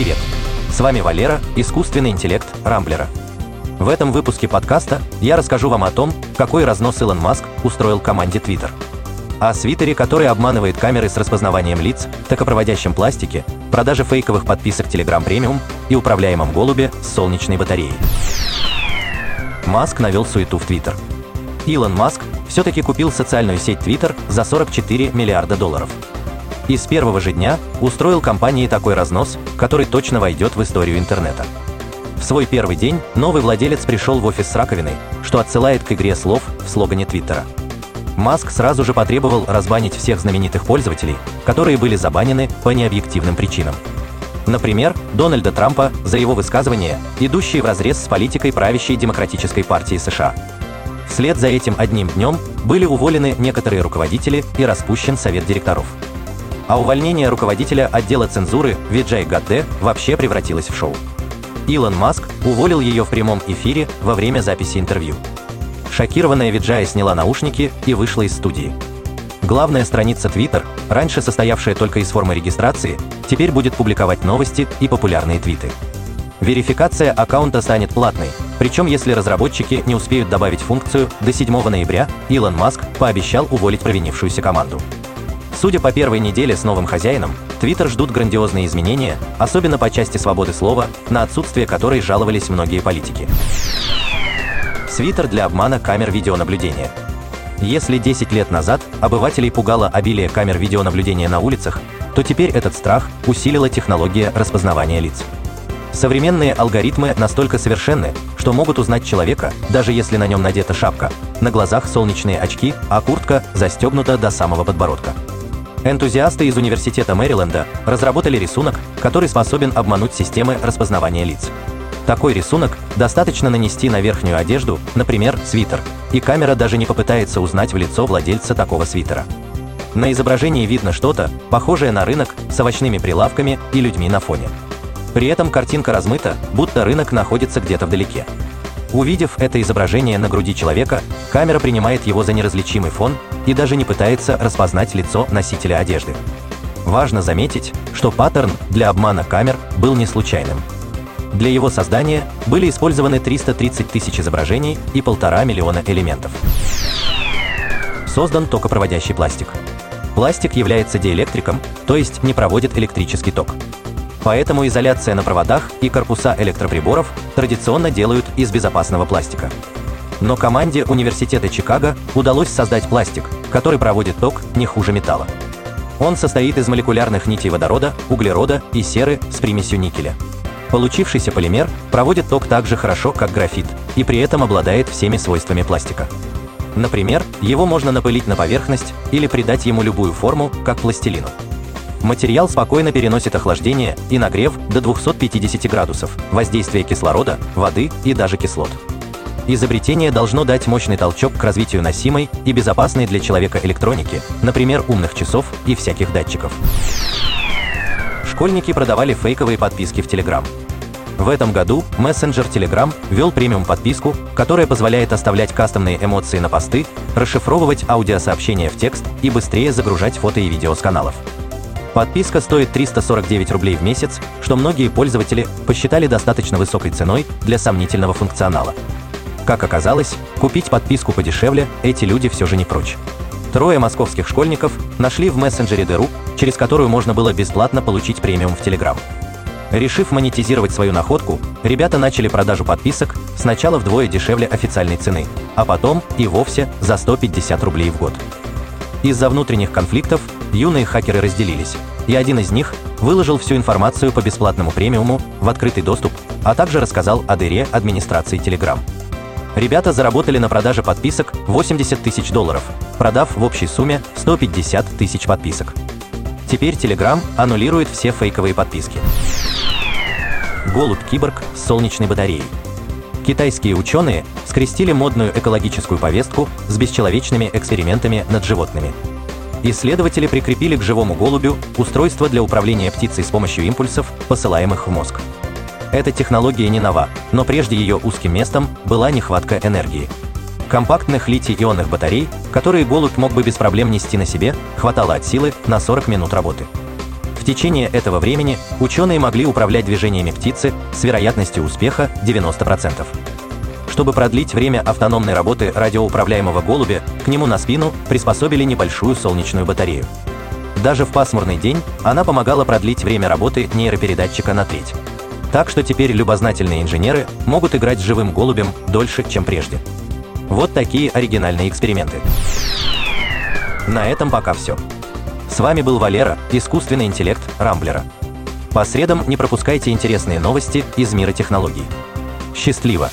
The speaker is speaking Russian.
Привет! С вами Валера, искусственный интеллект Рамблера. В этом выпуске подкаста я расскажу вам о том, какой разнос Илон Маск устроил команде Twitter. О свитере, который обманывает камеры с распознаванием лиц, токопроводящем пластике, продаже фейковых подписок Telegram Premium и управляемом голубе с солнечной батареей. Маск навел суету в Twitter. Илон Маск все-таки купил социальную сеть Twitter за 44 миллиарда долларов – и с первого же дня устроил компании такой разнос, который точно войдет в историю интернета. В свой первый день новый владелец пришел в офис с раковиной, что отсылает к игре слов в слогане Твиттера. Маск сразу же потребовал разбанить всех знаменитых пользователей, которые были забанены по необъективным причинам. Например, Дональда Трампа за его высказывания, идущие вразрез с политикой правящей Демократической партии США. Вслед за этим одним днем были уволены некоторые руководители и распущен совет директоров а увольнение руководителя отдела цензуры Виджай Гадде вообще превратилось в шоу. Илон Маск уволил ее в прямом эфире во время записи интервью. Шокированная Виджая сняла наушники и вышла из студии. Главная страница Twitter, раньше состоявшая только из формы регистрации, теперь будет публиковать новости и популярные твиты. Верификация аккаунта станет платной, причем если разработчики не успеют добавить функцию до 7 ноября, Илон Маск пообещал уволить провинившуюся команду. Судя по первой неделе с новым хозяином, Twitter ждут грандиозные изменения, особенно по части свободы слова, на отсутствие которой жаловались многие политики. Свитер для обмана камер видеонаблюдения. Если 10 лет назад обывателей пугало обилие камер видеонаблюдения на улицах, то теперь этот страх усилила технология распознавания лиц. Современные алгоритмы настолько совершенны, что могут узнать человека, даже если на нем надета шапка, на глазах солнечные очки, а куртка застегнута до самого подбородка. Энтузиасты из Университета Мэриленда разработали рисунок, который способен обмануть системы распознавания лиц. Такой рисунок достаточно нанести на верхнюю одежду, например, свитер, и камера даже не попытается узнать в лицо владельца такого свитера. На изображении видно что-то, похожее на рынок с овощными прилавками и людьми на фоне. При этом картинка размыта, будто рынок находится где-то вдалеке. Увидев это изображение на груди человека, камера принимает его за неразличимый фон и даже не пытается распознать лицо носителя одежды. Важно заметить, что паттерн для обмана камер был не случайным. Для его создания были использованы 330 тысяч изображений и полтора миллиона элементов. Создан токопроводящий пластик. Пластик является диэлектриком, то есть не проводит электрический ток. Поэтому изоляция на проводах и корпуса электроприборов традиционно делают из безопасного пластика. Но команде Университета Чикаго удалось создать пластик, который проводит ток не хуже металла. Он состоит из молекулярных нитей водорода, углерода и серы с примесью никеля. Получившийся полимер проводит ток так же хорошо, как графит, и при этом обладает всеми свойствами пластика. Например, его можно напылить на поверхность или придать ему любую форму, как пластилину. Материал спокойно переносит охлаждение и нагрев до 250 градусов, воздействие кислорода, воды и даже кислот. Изобретение должно дать мощный толчок к развитию носимой и безопасной для человека электроники, например, умных часов и всяких датчиков. Школьники продавали фейковые подписки в Telegram. В этом году мессенджер Telegram ввел премиум подписку, которая позволяет оставлять кастомные эмоции на посты, расшифровывать аудиосообщения в текст и быстрее загружать фото и видео с каналов. Подписка стоит 349 рублей в месяц, что многие пользователи посчитали достаточно высокой ценой для сомнительного функционала. Как оказалось, купить подписку подешевле эти люди все же не прочь. Трое московских школьников нашли в мессенджере дыру, через которую можно было бесплатно получить премиум в Telegram. Решив монетизировать свою находку, ребята начали продажу подписок сначала вдвое дешевле официальной цены, а потом и вовсе за 150 рублей в год. Из-за внутренних конфликтов юные хакеры разделились, и один из них выложил всю информацию по бесплатному премиуму в открытый доступ, а также рассказал о дыре администрации Telegram. Ребята заработали на продаже подписок 80 тысяч долларов, продав в общей сумме 150 тысяч подписок. Теперь Telegram аннулирует все фейковые подписки. Голубь-киборг с солнечной батареей. Китайские ученые скрестили модную экологическую повестку с бесчеловечными экспериментами над животными – Исследователи прикрепили к живому голубю устройство для управления птицей с помощью импульсов, посылаемых в мозг. Эта технология не нова, но прежде ее узким местом была нехватка энергии. Компактных литий-ионных батарей, которые голубь мог бы без проблем нести на себе, хватало от силы на 40 минут работы. В течение этого времени ученые могли управлять движениями птицы с вероятностью успеха 90%. Чтобы продлить время автономной работы радиоуправляемого голубя, к нему на спину приспособили небольшую солнечную батарею. Даже в пасмурный день она помогала продлить время работы нейропередатчика на треть. Так что теперь любознательные инженеры могут играть с живым голубем дольше, чем прежде. Вот такие оригинальные эксперименты. На этом пока все. С вами был Валера, искусственный интеллект Рамблера. По средам не пропускайте интересные новости из мира технологий. Счастливо!